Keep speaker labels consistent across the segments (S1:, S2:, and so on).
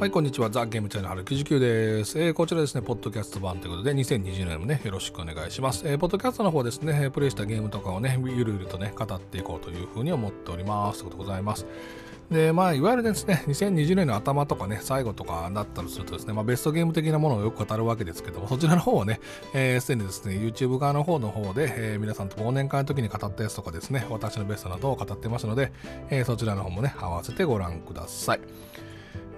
S1: はい、こんにちは。ザ・ゲームチャンネル春99です、えーこちらですね、ポッドキャスト版ということで、2020年もね、よろしくお願いします。えーポッドキャストの方ですね、プレイしたゲームとかをね、ゆるゆるとね、語っていこうというふうに思っております。ということでございます。で、まあ、いわゆるですね、2020年の頭とかね、最後とかになったりするとですね、まあ、ベストゲーム的なものをよく語るわけですけども、そちらの方をね、えーすでにですね、YouTube 側の方の方で、えー皆さんと忘年会の時に語ったやつとかですね、私のベストなどを語ってますので、えーそちらの方もね、合わせてご覧ください。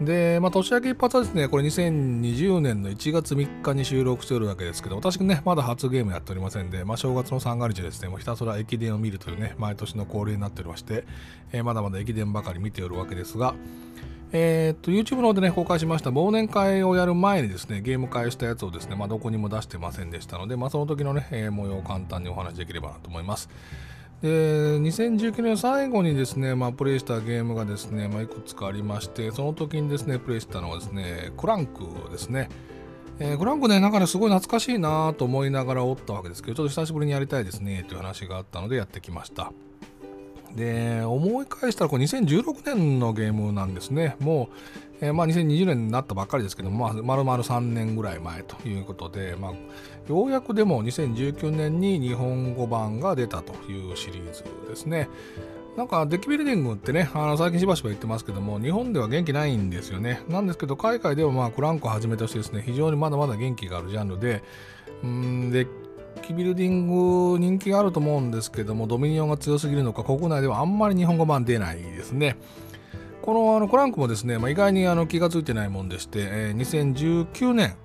S1: で、まあ、年明け一発はですね、これ2020年の1月3日に収録しておるわけですけど、私ね、まだ初ゲームやっておりませんで、まあ、正月の三が日ですね、もうひたすら駅伝を見るというね、毎年の恒例になっておりまして、えーまだまだ駅伝ばかり見ておるわけですが、えーっと、YouTube の方でね、公開しました忘年会をやる前にですね、ゲーム会したやつをですね、まあ、どこにも出してませんでしたので、まあ、その時のね、えー模様を簡単にお話しできればなと思います。で2019年最後にですね、まあ、プレイしたゲームがですね、まあ、いくつかありまして、その時にですね、プレイしたのはですね、クランクですね。えークランクね、なんかね、すごい懐かしいなと思いながらおったわけですけど、ちょっと久しぶりにやりたいですねという話があったのでやってきました。で、思い返したらこれ2016年のゲームなんですね。もう、えーまあ、2020年になったばっかりですけども、まあ、丸々3年ぐらい前ということで、まあ、ようやくでも2019年に日本語版が出たというシリーズですね。なんかデッキビルディングってね、あの最近しばしば言ってますけども、日本では元気ないんですよね。なんですけど、海外ではまあクランクをはじめとしてですね、非常にまだまだ元気があるジャンルで、うーん、デッキビルディング人気があると思うんですけども、ドミニオンが強すぎるのか、国内ではあんまり日本語版出ないですね。このあのクランクもですね、まあ、意外にあの気がついてないもんでして、えー2019年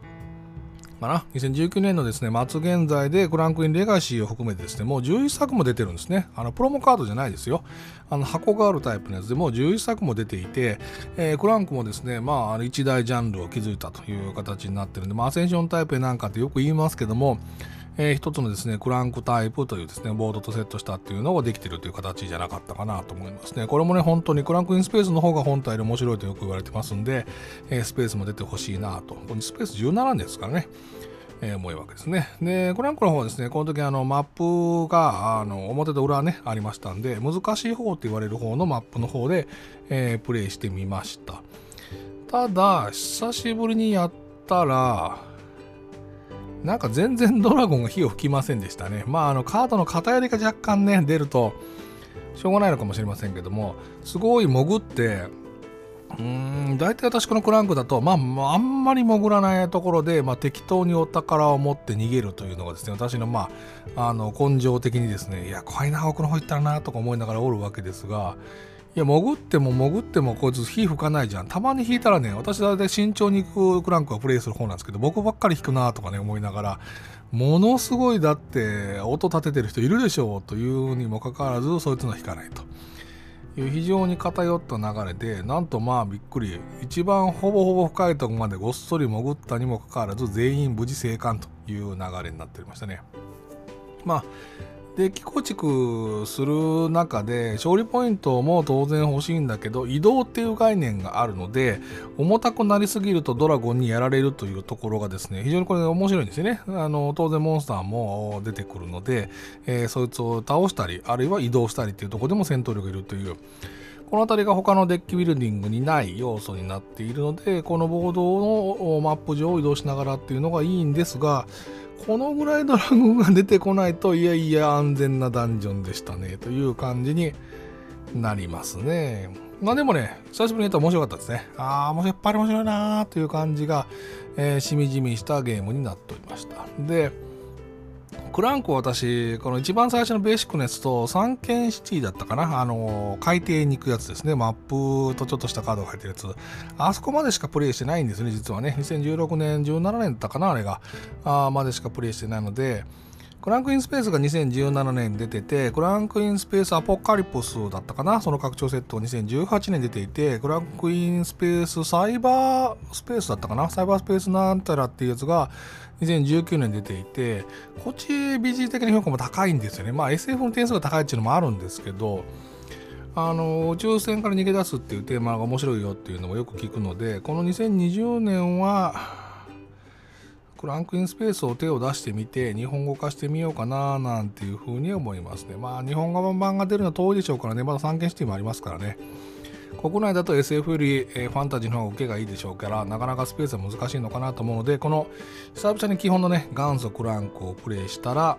S1: かな？2019年のですね末現在でクランクインレガシーを含めてですねもう11作も出てるんですね。あのプロモカードじゃないですよ。あの箱があるタイプのやつでもう11作も出ていて、えークランクもですねまああの一大ジャンルを築いたという形になってるんで、まあ、アセンションタイプなんかってよく言いますけどもえー一つのですね、クランクタイプというですね、ボードとセットしたっていうのができてるという形じゃなかったかなと思いますね。これもね、本当にクランクインスペースの方が本体で面白いとよく言われてますんで、えースペースも出てほしいなと。これスペース17ですからね。えー思うわけですね。で、クランクの方はですね、この時あのマップがあの表と裏ね、ありましたんで、難しい方って言われる方のマップの方で、えープレイしてみました。ただ、久しぶりにやったら、なんか全然ドラゴンが火を吹きませんでしたね。まあ、あのカードの偏りが若干ね、出ると、しょうがないのかもしれませんけども、すごい潜って、うーん、大体私このクランクだと、まあ、ああんまり潜らないところで、まあ、適当にお宝を持って逃げるというのがですね、私の、まあ、あの根性的にですね、いや、怖いな、奥の方行ったらな、とか思いながらおるわけですが、いや、潜っても潜ってもこいつ火吹かないじゃん。たまに引いたらね、私だいたい慎重に行くクランクをプレイする方なんですけど、僕ばっかり引くなとかね、思いながら、ものすごいだって音立ててる人いるでしょうというにもかかわらず、そいつの引かないと。いう非常に偏った流れで、なんとまあびっくり、一番ほぼほぼ深いとこまでごっそり潜ったにもかかわらず、全員無事生還という流れになっておりましたね。まあデッキ構築する中で勝利ポイントも当然欲しいんだけど移動っていう概念があるので重たくなりすぎるとドラゴンにやられるというところがですね非常にこれ面白いんですよね。あの当然モンスターも出てくるので、えーそいつを倒したりあるいは移動したりっていうところでも戦闘力がいるという。この辺りが他のデッキビルディングにない要素になっているのでこのボードのマップ上を移動しながらっていうのがいいんですがこのぐらいドラゴンが出てこないといやいや安全なダンジョンでしたねという感じになりますね。まあでもね、久しぶりにやったら面白かったですね。ああ、もうやっぱり面白いなーという感じが、えーしみじみしたゲームになっておりました。で、クランクは私、この一番最初のベーシックのやつと、三軒シティだったかな、あの、海底に行くやつですね、マップとちょっとしたカードが入ってるやつ。あそこまでしかプレイしてないんですね、実はね。2016年、17年だったかな、あれが。あまでしかプレイしてないので、クランクインスペースが2017年出てて、クランクインスペースアポカリプスだったかな、その拡張セットが2018年出ていて、クランクインスペースサイバースペースだったかな、サイバースペースなんたらっていうやつが2019年出ていて、こっち BG 的な評価も高いんですよね。まあ SF の点数が高いっていうのもあるんですけど、あの宇宙船から逃げ出すっていうテーマが面白いよっていうのもよく聞くのでこの2020年はクランクインスペースを手を出してみて日本語化してみようかななんていうふうに思いますねまあ日本語版が出るのは遠いでしょうからねまだ三件シティもありますからね国内だと SF より、えファンタジーの方が受けがいいでしょうからなかなかスペースは難しいのかなと思うのでこの久々に基本のね元祖クランクをプレイしたら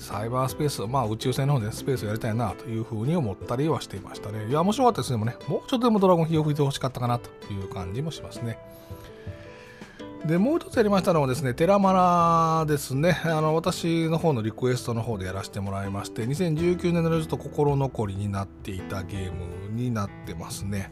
S1: サイバースペース、まあ宇宙船の方でスペースをやりたいなというふうに思ったりはしていましたね。いや、面白かったですね。もね、もうちょっとでもドラゴン火を吹いてほしかったかなという感じもしますね。で、もう一つやりましたのはですね、テラマラですね。あの、私の方のリクエストの方でやらせてもらいまして、2019年のちょっと心残りになっていたゲームになってますね。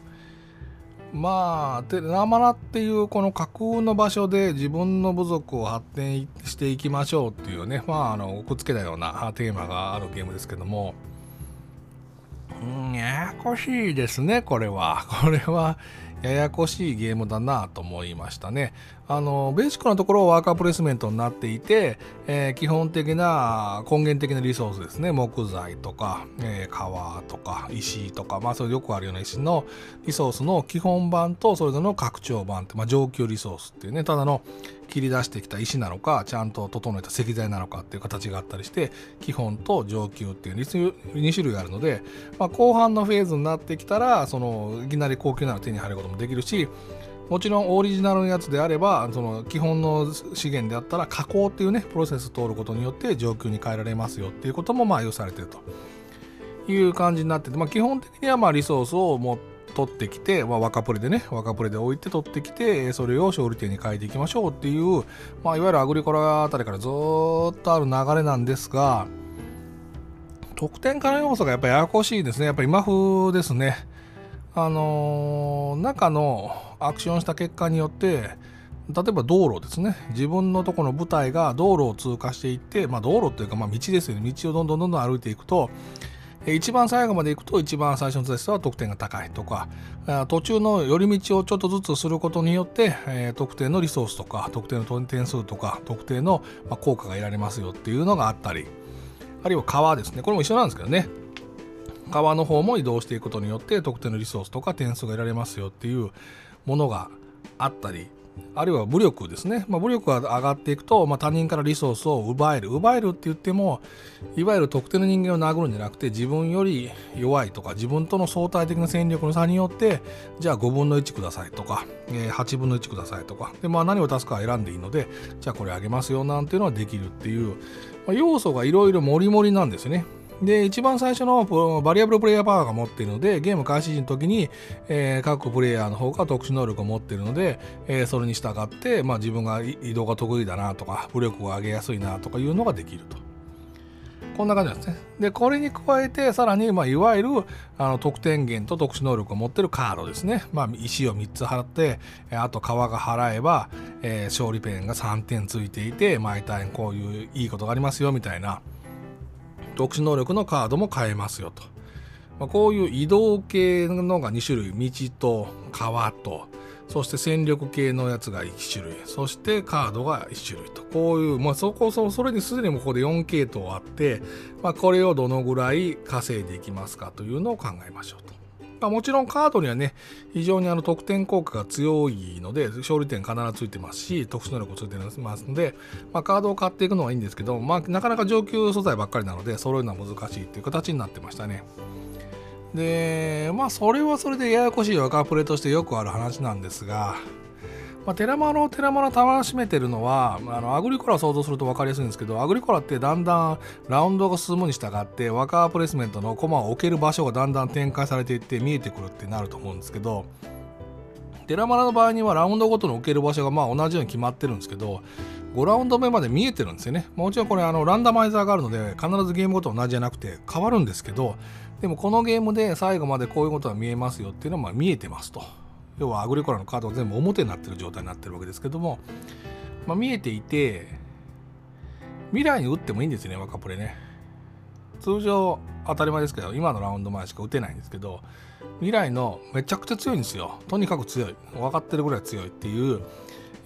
S1: まあ、テラマラっていうこの架空の場所で自分の部族を発展していきましょうっていうね、まあ、あの、くっつけたようなテーマがあるゲームですけども、ん、ややこしいですね、これは。これは、ややこしいゲームだなと思いましたね。あの、ベーシックなところはワーカープレスメントになっていて、えー、基本的な根源的なリソースですね。木材とか、えー、川とか、石とか、まあそれよくあるような石のリソースの基本版とそれぞれの拡張版って、まあ上級リソースっていうね、ただの切り出してきた石なのか、ちゃんと整えた石材なのかっていう形があったりして、基本と上級っていう 2, 種類あるので、まあ、後半のフェーズになってきたら、そのいきなり高級なの手に入ることもできるし、もちろんオリジナルのやつであればその基本の資源であったら加工っていうねプロセス通ることによって上級に変えられますよっていうこともまあ要されてるという感じになってて、まあ、基本的にはまあリソースをも取ってきて、まあ、若プレでね若プレで置いて取ってきてそれを勝利点に変えていきましょうっていう、まあ、いわゆるアグリコラあたりからずっとある流れなんですが得点化の要素がやっぱりややこしいですね。やっぱり今風ですね。あのー、中のアクションした結果によって例えば道路ですね。自分のとこの部隊が道路を通過していって、まあ、道路っていうかまあ道ですよね。道をどんどんどんどん歩いていくと一番最後まで行くと一番最初のテストは得点が高いとか途中の寄り道をちょっとずつすることによって、え、特定のリソースとか特定の点数とか特定の効果が得られますよっていうのがあったりあるいは川ですね。これも一緒なんですけどね。川の方も移動していくことによって特定のリソースとか点数が得られますよっていうものがあったりあるいは武力ですね、まあ、武力が上がっていくと、まあ、他人からリソースを奪える。奪えるって言ってもいわゆる特定の人間を殴るんじゃなくて自分より弱いとか自分との相対的な戦力の差によってじゃあ5分の1くださいとか、えー、8分の1くださいとか。で、まあ、何を出すか選んでいいのでじゃあこれあげますよなんていうのはできるっていう、まあ、要素がいろいろもりもりなんですよね。で、一番最初のバリアブルプレイヤーパワーが持っているので、ゲーム開始時の時に、えー、各プレイヤーの方が特殊能力を持っているので、えー、それに従って、まあ、自分が移動が得意だなとか、武力を上げやすいなとかいうのができると。こんな感じなんですね。で、これに加えて、さらに、まあ、いわゆるあの得点源と特殊能力を持ってるカードですね。まあ、石を3つ払って、あと川が払えば、えー、勝利ペンが3点ついていて、毎回こういういいことがありますよ、みたいな。特殊能力のカードも買えますよと。まあ、こういう移動系のが2種類、道と川と、そして戦力系のやつが1種類、そしてカードが1種類と。こういう、まあ、そこそ、それにすでにもここで4系統あって、まあ、これをどのぐらい稼いでいきますかというのを考えましょうと。まあ、もちろんカードにはね、非常にあの得点効果が強いので、勝利点必ずついてますし、特殊能力ついてますので、まあ、カードを買っていくのはいいんですけど、まあ、なかなか上級素材ばっかりなので、揃えるのは難しいっていう形になってましたね。で、まあ、それはそれでややこしい若プレとしてよくある話なんですが、まあ、テラマロテラマロ楽しめてるのはあのアグリコラを想像すると分かりやすいんですけどアグリコラってだんだんラウンドが進むに従ってワカープレスメントのコマを置ける場所がだんだん展開されていって見えてくるってなると思うんですけどテラマラの場合にはラウンドごとの置ける場所がまあ同じように決まってるんですけど5ラウンド目まで見えてるんですよね。もちろんこれあのランダマイザーがあるので必ずゲームごと同じじゃなくて変わるんですけどでもこのゲームで最後までこういうことが見えますよっていうのはま見えてますと。要はアグリコラのカードが全部表になってる状態になってるわけですけども、まあ、見えていて未来に打ってもいいんですよね若プレね。通常当たり前ですけど今のラウンド前しか打てないんですけど未来のめちゃくちゃ強いんですよ。とにかく強い。分かってるぐらい強いっていう、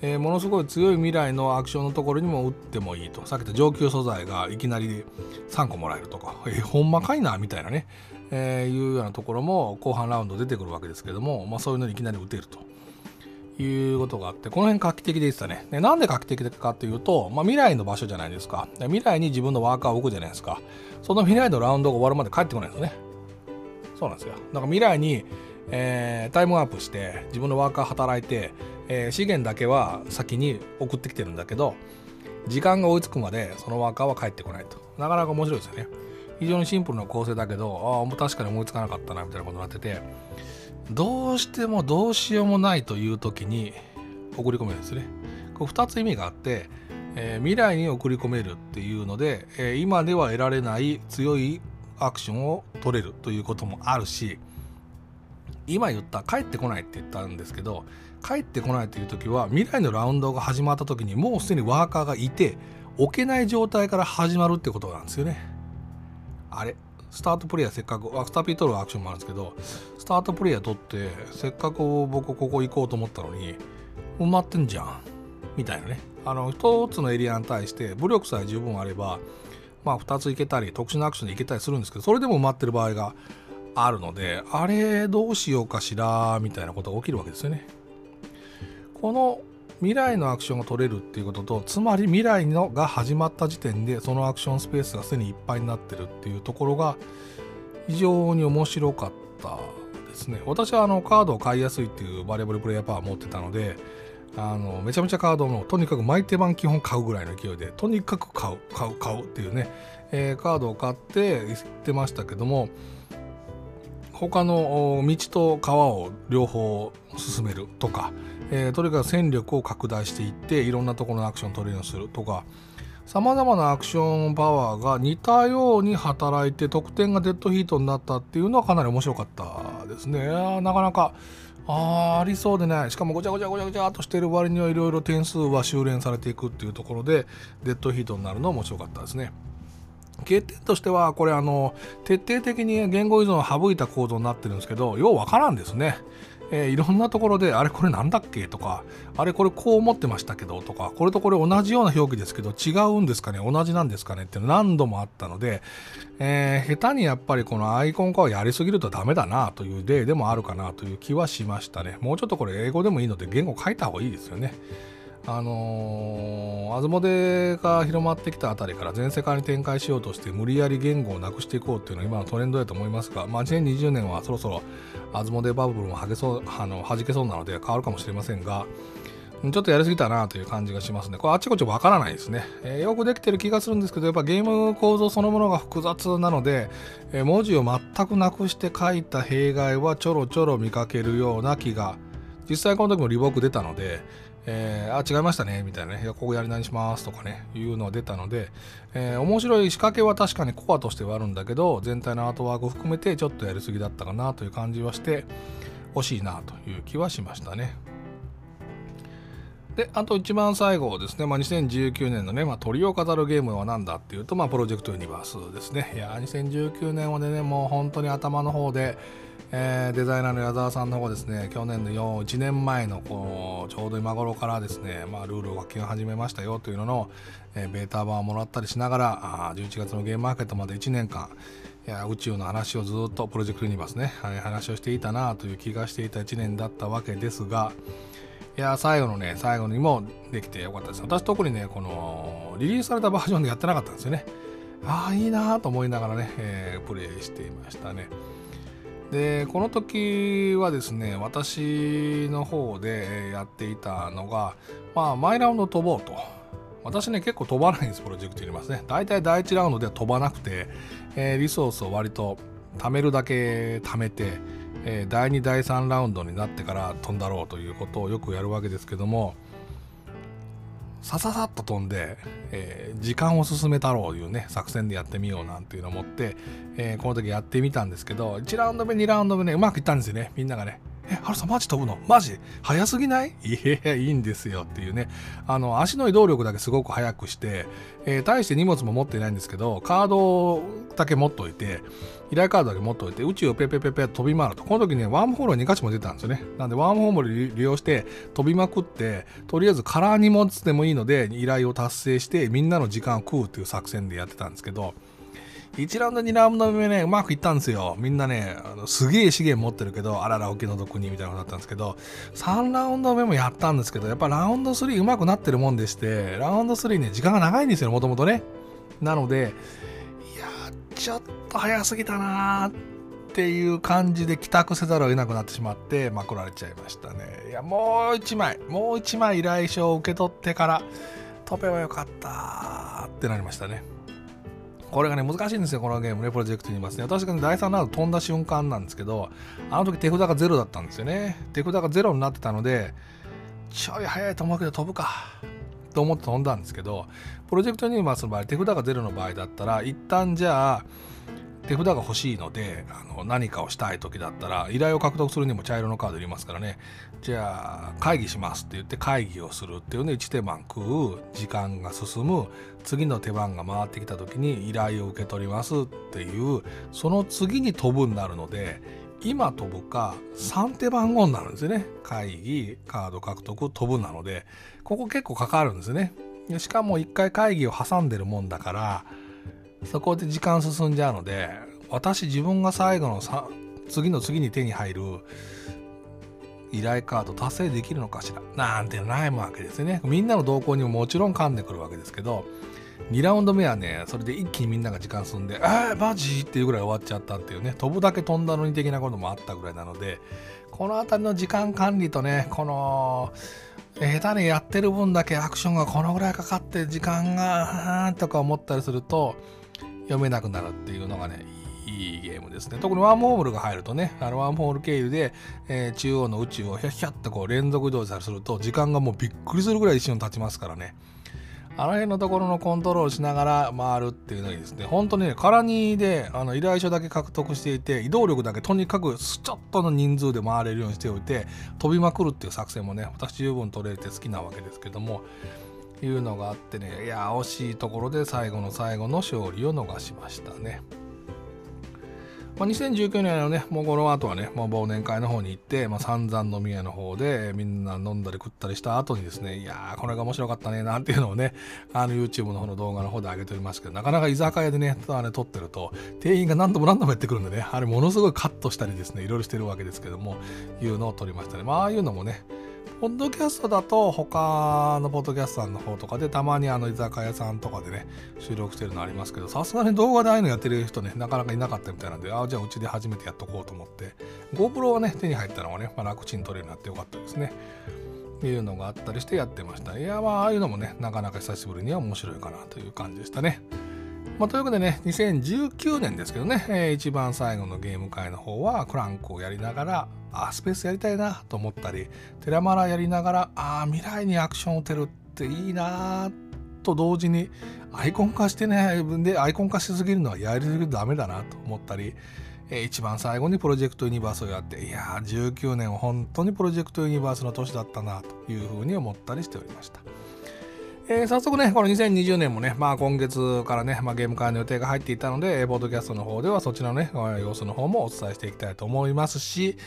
S1: えー、ものすごい強い未来のアクションのところにも打ってもいいと。さっき言った上級素材がいきなり3個もらえるとか。えー、ほんまかいなみたいなね。えー、いうようなところも後半ラウンド出てくるわけですけども、まあ、そういうのにいきなり打てると。いうことがあってこの辺画期的でしたね。でなんで画期的かというと、まあ、未来の場所じゃないですか。未来に自分のワーカーを置くじゃないですか。その未来のラウンドが終わるまで帰ってこないんですね。そうなんですよ。だから未来に、えー、タイムワープして自分のワーカー働いて、えー、資源だけは先に送ってきてるんだけど時間が追いつくまでそのワーカーは帰ってこないと。なかなか面白いですよね。非常にシンプルな構成だけどああ確かに思いつかなかったなみたいなことになっててどうしてもどうしようもないという時に送り込めるんですねこれ2つ意味があって、えー、未来に送り込めるっていうので、えー、今では得られない強いアクションを取れるということもあるし今言った帰ってこないって言ったんですけど帰ってこないという時は未来のラウンドが始まった時にもうすでにワーカーがいて置けない状態から始まるってことなんですよね。あれ？スタートプレイヤーせっかくスターピー取るアクションもあるんですけどスタートプレイヤー取ってせっかく僕ここ行こうと思ったのに埋まってんじゃん。みたいなね。あの1つのエリアに対して武力さえ十分あればまあ2つ行けたり特殊なアクションで行けたりするんですけどそれでも埋まってる場合があるのであれどうしようかしらみたいなことが起きるわけですよね。この未来のアクションが取れるっていうこととつまり未来のが始まった時点でそのアクションスペースがすでにいっぱいになってるっていうところが非常に面白かったですね。私はあのカードを買いやすいっていうバリアブルプレイヤーパワー持ってたのであのめちゃめちゃカードのとにかく毎手番基本買うぐらいの勢いでとにかく買う買う買うっていうね、えー、カードを買って行ってましたけども他の道と川を両方進めるとか、えー、とにかく戦力を拡大していっていろんなところのアクションを取れるようにするとかさまざまなアクションパワーが似たように働いて得点がデッドヒートになったっていうのはかなり面白かったですねなかなかあありそうでないしかもごちゃごちゃごちゃごちゃっとしてる割にはいろいろ点数は修練されていくっていうところでデッドヒートになるのは面白かったですね。欠点としてはこれあの徹底的に言語依存を省いた構造になってるんですけどようわからんですね。えー、いろんなところであれこれなんだっけ？とかあれこれこう思ってましたけど？とかこれとこれ同じような表記ですけど違うんですかね？同じなんですかね？って何度もあったので、えー、下手にやっぱりこのアイコン化をやりすぎるとダメだなという例でもあるかなという気はしましたね。もうちょっとこれ英語でもいいので言語書いた方がいいですよね。あのー、アズモデが広まってきたあたりから全世界に展開しようとして無理やり言語をなくしていこうっていうのが今のトレンドだと思いますが、まあ、2020年はそろそろアズモデバブルもはげそうあの弾けそうなので変わるかもしれませんがちょっとやりすぎたなという感じがしますね。これあっちこっちわからないですね、えー、よくできてる気がするんですけど、やっぱゲーム構造そのものが複雑なので、えー、文字を全くなくして書いた弊害はちょろちょろ見かけるような気が、実際この時もリボーク出たので、えー、あ、違いましたね、みたいなね、いや、ここやり直しますとかね、いうのが出たので、えー、面白い仕掛けは確かにコアとしてはあるんだけど、全体のアートワーク含めてちょっとやりすぎだったかなという感じはして、惜しいなという気はしましたね。で、あと一番最後ですね、まあ、2019年のね、まあ、鳥を飾るゲームは何だっていうと、まあ、プロジェクトユニバースですね。いや、2019年はね、もう本当に頭の方で、えー、デザイナーの矢沢さんの方ですね去年の4 1年前のこうちょうど今頃からですね、まあ、ルールを書き始めましたよというのの、えー、ベータ版をもらったりしながらあ11月のゲームマーケットまで1年間いや宇宙の話をずっとプロジェクトユニバースね、はい、話をしていたなという気がしていた1年だったわけですがいや最後のね最後にもできてよかったです。私特にねこのリリースされたバージョンでやってなかったんですよね。ああいいなと思いながらね、えー、プレイしていましたね。でこの時はですね私の方でやっていたのが、まあ、毎ラウンド飛ぼうと。私ね結構飛ばないんですプロジェクトにいますね。大体第1ラウンドでは飛ばなくて、えー、リソースを割と貯めるだけ貯めて、えー、第2第3ラウンドになってから飛んだろうということをよくやるわけですけどもさささっと飛んで、えー、時間を進めたろうというね作戦でやってみようなんていうのを思って、えー、この時やってみたんですけど1ラウンド目2ラウンド目ねうまくいったんですよね。みんながねえ、ハルさんマジ飛ぶの？マジ？早すぎないいや、いいんですよっていうね。あの、足の移動力だけすごく速くして、えー、大して荷物も持ってないんですけど、カードだけ持っといて、依頼カードだけ持っといて、宇宙をペペペペ飛び回ると。この時ね、ワームホールは2箇所も出たんですよね。なんで、ワームホールを利用して飛びまくって、とりあえずカラー荷物でもいいので、依頼を達成して、みんなの時間を食うっていう作戦でやってたんですけど、1ラウンド2ラウンド目ねうまくいったんですよみんなねすげえ資源持ってるけどあららお気の毒にみたいなことだったんですけど3ラウンド目もやったんですけどやっぱラウンド3うまくなってるもんでしてラウンド3ね時間が長いんですよもともとねなのでちょっと早すぎたなーっていう感じで帰宅せざるを得なくなってしまってまくられちゃいましたね。いやもう一枚もう一枚依頼書を受け取ってから飛べばよかったってなりましたね。これがね難しいんですよこのゲーム。ねプロジェクトにいますね。確かに第3ラウンド飛んだ瞬間なんですけどあの時手札がゼロだったんですよね。手札がゼロになってたのでちょい早いと思うけど飛ぶか。と思って飛んだんですけどプロジェクトニーマスの場合手札がゼロの場合だったら一旦じゃあ手札が欲しいのであの何かをしたい時だったら依頼を獲得するにも茶色のカードいりますからね。じゃあ会議しますって言って会議をするっていうね1手番食う時間が進む。次の手番が回ってきた時に依頼を受け取りますっていうその次に飛ぶになるので今飛ぶか3手番号になるんですね。会議カード獲得飛ぶなのでここ結構かかるんですね。しかも1回会議を挟んでるもんだからそこで時間進んじゃうので私自分が最後のさ次の次に手に入る依頼カード達成できるのかしらなんてないわけですね。みんなの動向にももちろん噛んでくるわけですけど2ラウンド目はねそれで一気にみんなが時間進んで「えー、マジ?」っていうぐらい終わっちゃったっていうね飛ぶだけ飛んだのに的なこともあったぐらいなのでこの辺りの時間管理とねこの下手にやってる分だけアクションがこのぐらいかかって時間がとか思ったりすると読めなくなるっていうのがねいいゲームですね特にワームホールが入るとねあのワームホール経由で、えー、中央の宇宙をヒャッヒャッとこう連続移動したりすると時間がもうびっくりするぐらい一瞬経ちますからねあの辺のところのコントロールしながら回るっていうのにですね、本当にね、空にであの依頼書だけ獲得していて、移動力だけとにかくちょっとの人数で回れるようにしておいて、飛びまくるっていう作戦もね、私十分取れて好きなわけですけども、いうのがあってね、いや、惜しいところで最後の最後の勝利を逃しましたね。まあ、2019年のね、もうこの後はね、もう忘年会の方に行って、まあ、散々飲み屋の方で、みんな飲んだり食ったりした後にですね、いやー、これが面白かったね、なんていうのをね、あの YouTube の方の動画の方で上げておりますけど、なかなか居酒屋でね、あれ撮ってると、店員が何度も何度もやってくるんでね、あれものすごいカットしたりですね、いろいろしてるわけですけども、いうのを撮りましたね。まあ、ああいうのもね、ポッドキャストだと他のポッドキャストさんの方とかでたまにあの居酒屋さんとかでね収録してるのありますけどさすがに動画でああいうのやってる人ねなかなかいなかったみたいなんでああじゃあうちで初めてやっとこうと思って GoPro がね手に入ったのがね、まあ、楽ちん撮れるようになってよかったですね。っていうのがあったりしてやってました。いやまあああいうのもねなかなか久しぶりには面白いかなという感じでしたね。まあ、というわけでね、2019年ですけどね、えー、一番最後のゲーム会の方はクランクをやりながら、あ、スペースやりたいなと思ったり、テラマラやりながら、あ、未来にアクションを打てるっていいなと同時に、アイコン化してね、で、アイコン化しすぎるのはやりすぎるダメだなと思ったり、一番最後にプロジェクトユニバースをやって、いやー、19年は本当にプロジェクトユニバースの年だったなというふうに思ったりしておりました。えー、早速ね、この2020年もね、まあ今月からね、まあ、ゲーム会の予定が入っていたので、ボードキャストの方ではそちらのね、様子の方もお伝えしていきたいと思いますし、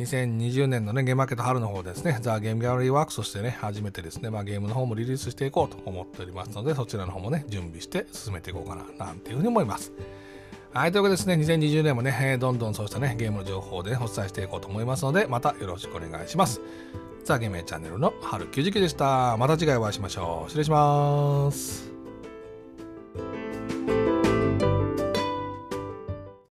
S1: 2020年のね、ゲームマーケット春の方ですね、ザ・ゲームギャラリーワークスとしてね、初めてですね、まあ、ゲームの方もリリースしていこうと思っておりますので、そちらの方もね、準備して進めていこうかな、なんていうふうに思います。はい、というわけでですね、2020年もね、どんどんそうしたね、ゲームの情報で、ね、お伝えしていこうと思いますので、またよろしくお願いします。ザ・ゲメチャンネルの春99でした。また次回お会いしましょう。失礼します。